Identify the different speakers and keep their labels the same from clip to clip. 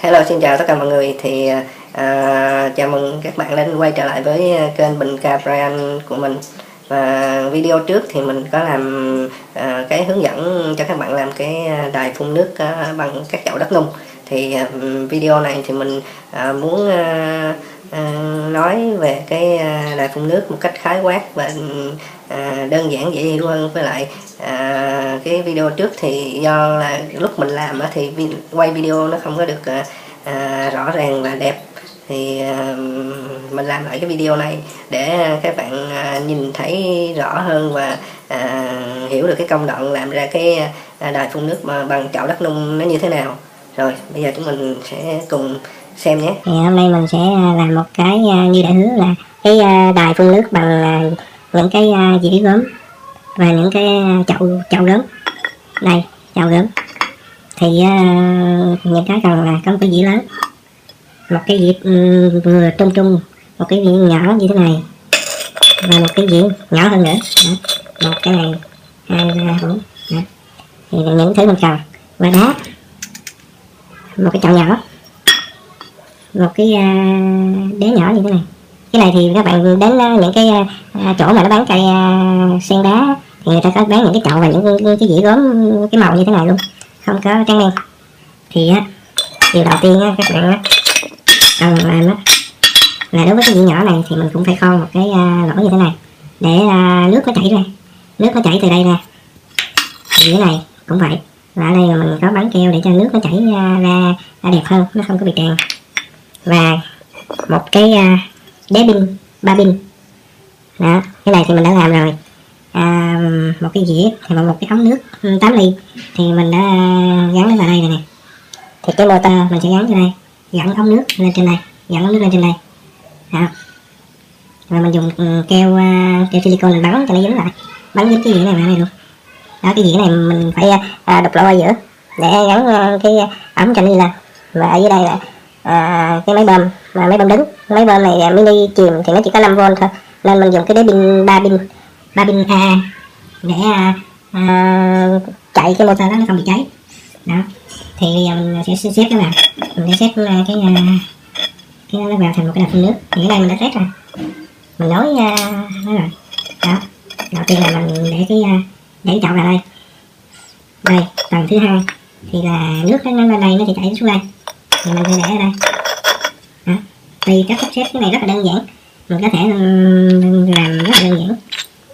Speaker 1: Hello xin chào tất cả mọi người. Thì à, à chào mừng các bạn đến quay trở lại với kênh Bình Ca Brian của mình. Và video trước thì mình có làm à, cái hướng dẫn cho các bạn làm cái đài phun nước à, bằng các chậu đất nung. Thì à, video này thì mình à, muốn à, à, nói về cái à, đài phun nước một cách khái quát và à, đơn giản dễ hiểu hơn với lại à, cái video trước thì do là lúc mình làm thì quay video nó không có được à, à, rõ ràng và đẹp. Thì à, mình làm lại cái video này để các bạn à, nhìn thấy rõ hơn và à, hiểu được cái công đoạn làm ra cái à, đài phun nước mà bằng chậu đất nung nó như thế nào. Rồi bây giờ chúng mình sẽ cùng xem nhé.
Speaker 2: Thì hôm nay mình sẽ à, làm một cái như đã hứa là cái à, đài phun nước bằng à, những cái à, dĩa gốm và những cái à, chậu chậu gốm đây chậu gốm thì à, những cái cần là có một cái dĩa lớn. Một cái dĩa ừ, vừa trung trung một cái dĩa nhỏ như thế này. Và một cái dĩa nhỏ hơn nữa. Đó. một cái này hai ba bốn thì những thứ mình cần. Và đá. Một cái chậu nhỏ. Một cái uh, đế nhỏ như thế này cái này thì các bạn đến ờ, những cái ờ, chỗ mà nó bán cây ờ, sen đá thì người ta có bán những cái chậu và những cái, cái dĩa gốm cái màu như thế này luôn. Không có trắng đen thì á điều đầu tiên á các bạn á cần làm á là đối với cái dĩa nhỏ này thì mình cũng phải kho một cái lỗ như thế này để nước nó chảy ra. Nước nó chảy từ đây ra. Dĩa này cũng vậy. Và ở đây là mình có bắn keo để cho nước nó chảy ra, ra đẹp hơn nó không có bị tràn. Và một cái đế pin ba pin đó cái này thì mình đã làm rồi. À, một cái dĩa thì một cái ống nước ừ, 8 ly. Thì mình đã gắn nó vào đây rồi nè. Thì cái motor mình sẽ gắn vào đây. Gắn ống nước lên trên đây. Gắn ống nước lên trên đây. Đó. Rồi mình dùng ừ, keo à, keo silicon mình bắn cho nó dính lại. Bắn dính cái dĩa này vào này luôn. Đó cái dĩa này mình phải à, đục lỗ ở giữa để gắn à, cái ống cho nó đi lên. Và ở dưới đây là à, cái máy bơm. Mà máy bơm đứng máy bơm này à, mini chìm thì nó chỉ có 5V thôi. Nên mình dùng cái đế pin ba pin ba pin A để à, à, chạy cái motor đó nó không bị cháy. Đó. Thì bây giờ mình sẽ xếp cái vào. Mình sẽ xếp à, cái à, cái nó vào thành một cái đập phun nước. Thì cái này mình đã test rồi. Mình nối uh, nó rồi. Đó. Đầu tiên là mình để cái để cái chậu vào đây. Đây tầng thứ hai. Thì là nước nó lên đây nó sẽ chảy xuống đây thì mình sẽ để ở đây. Đó. tùy cách sắp xếp cái này rất là đơn giản mình có thể làm rất là đơn giản.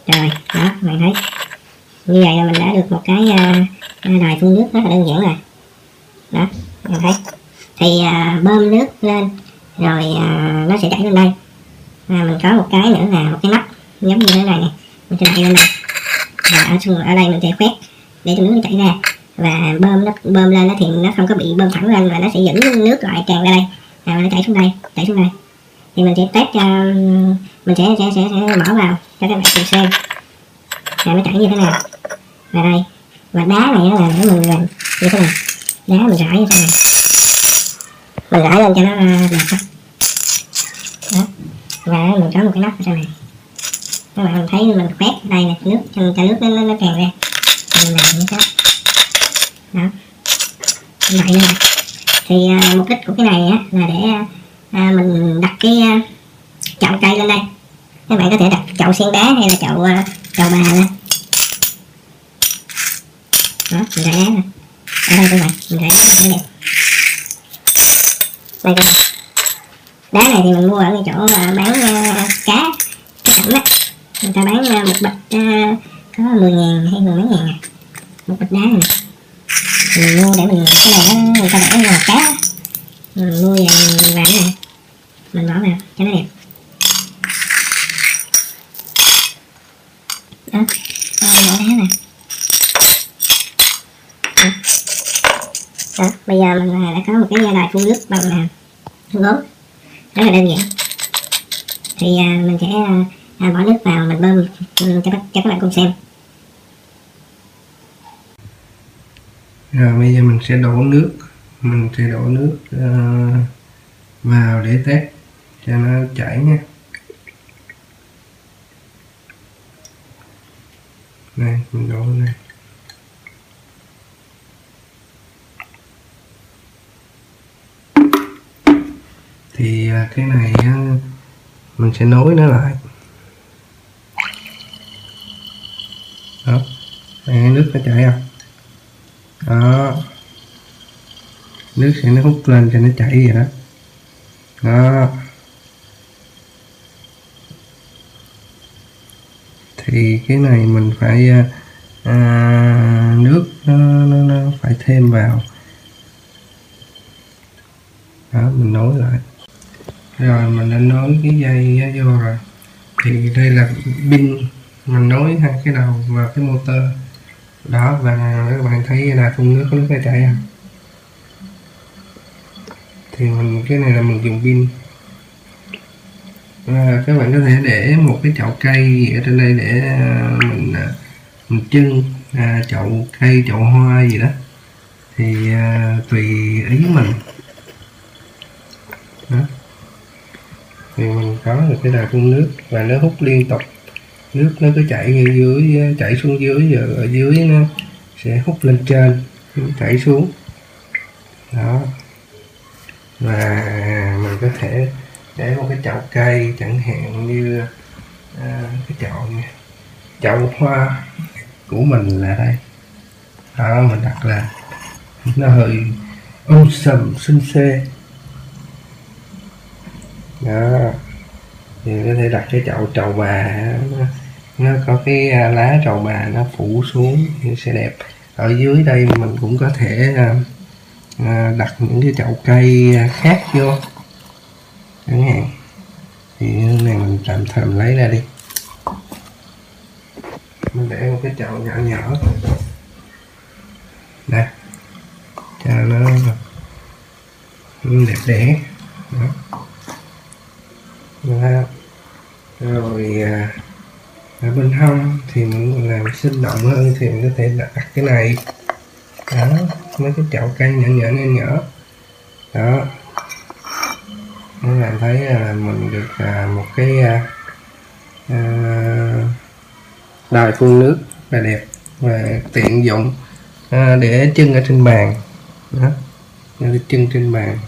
Speaker 2: Rồi đó bạn thấy. Như vậy là mình đã được một cái uh, đài phun nước rất là đơn giản rồi. Đó bạn thấy. Thì uh, bơm nước lên rồi uh, nó sẽ chảy lên đây. À, mình có một cái nữa là một cái nắp giống như thế này nè mình sẽ đặt lên đây. Và ở, ở đây mình sẽ khoét để cho nước nó chảy ra và bơm nó bơm lên nó thì nó không có bị bơm thẳng lên mà nó sẽ dẫn nước lại tràn ra đây. Và nó chảy xuống đây chảy xuống đây. Thì mình sẽ test cho mình sẽ sẽ sẽ, sẽ mở vào cho các bạn cùng xem. Là nó chảy như thế nào. Và đây. Và đá này là nó mình làm như thế này. Đá mình rải như thế này. Mình rải lên cho nó à, đẹp đó. đó. Và mình có một cái nắp ở trên này. Các bạn thấy mình quét đây nè nước cho, cho nước nó, nó, tràn ra. Mình làm như thế vậy nè thì à, mục đích của cái này á là để à, mình đặt cái à, chậu cây lên đây. Các bạn có thể đặt chậu sen đá hay là chậu à, chậu bà lên. Đó mình rải đá nè. Ở đây các bạn mình rải đá rất đẹp đây các bạn. Đá này thì mình mua ở cái chỗ à, bán à, cá cái sẵn á. Người ta bán à, một bịch à, có 10 ngàn hay mười mấy ngàn à. Một bịch đá này mình mua để mình cái này nó người ta bảo là cá mình mua về mình làm này mình bỏ vào cho nó đẹp đó bỏ đá này đó. đó bây giờ mình đã có một cái đài phun nước bằng gốm rất là đơn giản thì à, mình sẽ à, bỏ nước vào mình bơm cho, cho các bạn cùng xem
Speaker 3: rồi bây giờ mình sẽ đổ nước. Mình sẽ đổ nước uh, vào để test cho nó chảy nha. Này mình đổ này thì à, cái này mình sẽ nối nó lại. Đó này nước nó chảy không đó nước sẽ nó hút lên cho nó chảy vậy đó. Đó. Thì cái này mình phải à, à, nước nó, nó, nó phải thêm vào. Đó mình nối lại. Rồi mình đã nối cái dây vô rồi. Thì đây là pin. Mình nối hai cái đầu vào cái motor. Đó và các bạn thấy là phun nước có nước chảy không thì mình cái này là mình dùng pin. Và các bạn có thể để một cái chậu cây gì ở trên đây để à, mình à, mình trưng à, chậu cây chậu hoa gì đó. Thì à, tùy ý mình. Đó. thì mình có được cái đài phun nước và nó hút liên tục. Nước nó cứ chảy như dưới chảy xuống dưới giờ ở dưới nó sẽ hút lên trên chảy xuống. Đó và mình có thể để một cái chậu cây chẳng hạn như à, cái chậu này. chậu hoa của mình là đây. Đó mình đặt là nó hơi ôm sầm xinh xê. Đó thì có thể đặt cái chậu trầu bà nó, nó có cái à, lá trầu bà nó phủ xuống thì sẽ đẹp. Ở dưới đây mình cũng có thể à, Ờ, đặt những cái chậu cây ờ, khác vô. Chẳng hạn. Thì này mình tạm thời mình lấy ra đi. Mình để một cái chậu nhỏ nhỏ. Đây. Cho nó đẹp đẽ. Đó. Đó. rồi à, ở bên hông thì mình làm sinh động hơn thì mình có thể đặt cái này. Đó mấy cái chậu cây nhỏ nhỏ nhỏ nhỏ. Đó. Các bạn thấy là mình được à, một cái à, à, đài phun nước là đẹp và tiện dụng à, để chân ở trên bàn. Đó. Để chân trên bàn.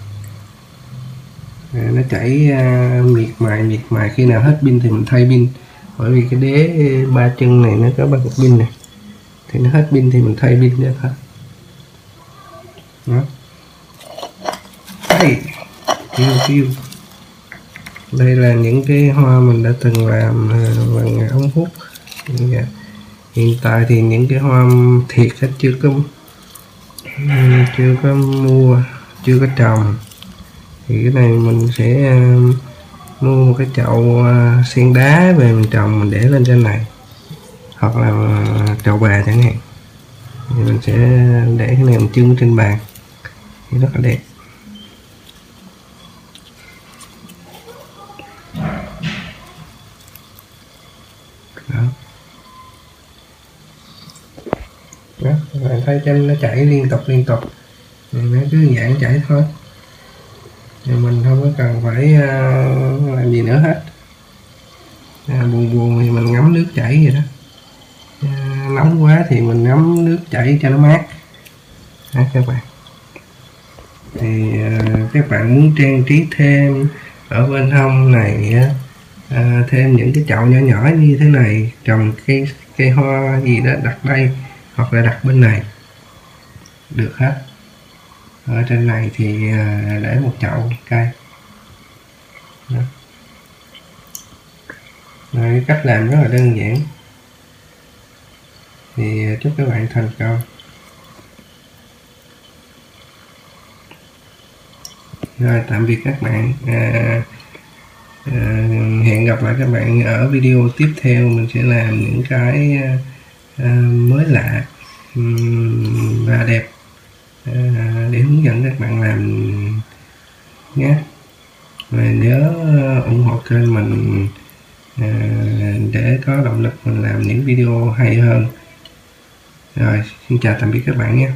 Speaker 3: À, nó chảy à, miệt mài miệt mài khi nào hết pin thì mình thay pin. Bởi vì cái đế ba chân này nó có ba cục pin này. Thì nó hết pin thì mình thay pin ra thôi đó. Đây kêu kêu. Đây là những cái hoa mình đã từng làm à, bằng ống hút. Dạ. Hiện tại thì những cái hoa thiệt hết chưa có chưa có mua, chưa có trồng. Thì cái này mình sẽ à, mua một cái chậu à, sen đá về mình trồng, mình để lên trên này. Hoặc là chậu bà chẳng hạn. Thì mình sẽ để cái này mình trưng trên bàn cũng rất là đẹp. Đó. Đó các bạn thấy chân nó chảy liên tục liên tục. Thì nó cứ dạng chảy thôi. Thì mình không có cần phải uh, làm gì nữa hết. À, buồn buồn thì mình ngắm nước chảy vậy đó. À, nóng quá thì mình ngắm nước chảy cho nó mát. Đó, các bạn thì uh, các bạn muốn trang trí thêm ở bên hông này uh, thêm những cái chậu nhỏ nhỏ như thế này trồng cây cây hoa gì đó đặt đây hoặc là đặt bên này. Được hết. Ở trên này thì à, để một chậu cây. Đó. Rồi, cách làm rất là đơn giản. Thì à, chúc các bạn thành công. Rồi tạm biệt các bạn. À, à, hẹn gặp lại các bạn ở video tiếp theo. Mình sẽ làm những cái à, mới lạ và đẹp à, để hướng dẫn các bạn làm nhé. Và nhớ ủng hộ kênh mình à, để có động lực mình làm những video hay hơn. Rồi xin chào tạm biệt các bạn nhé.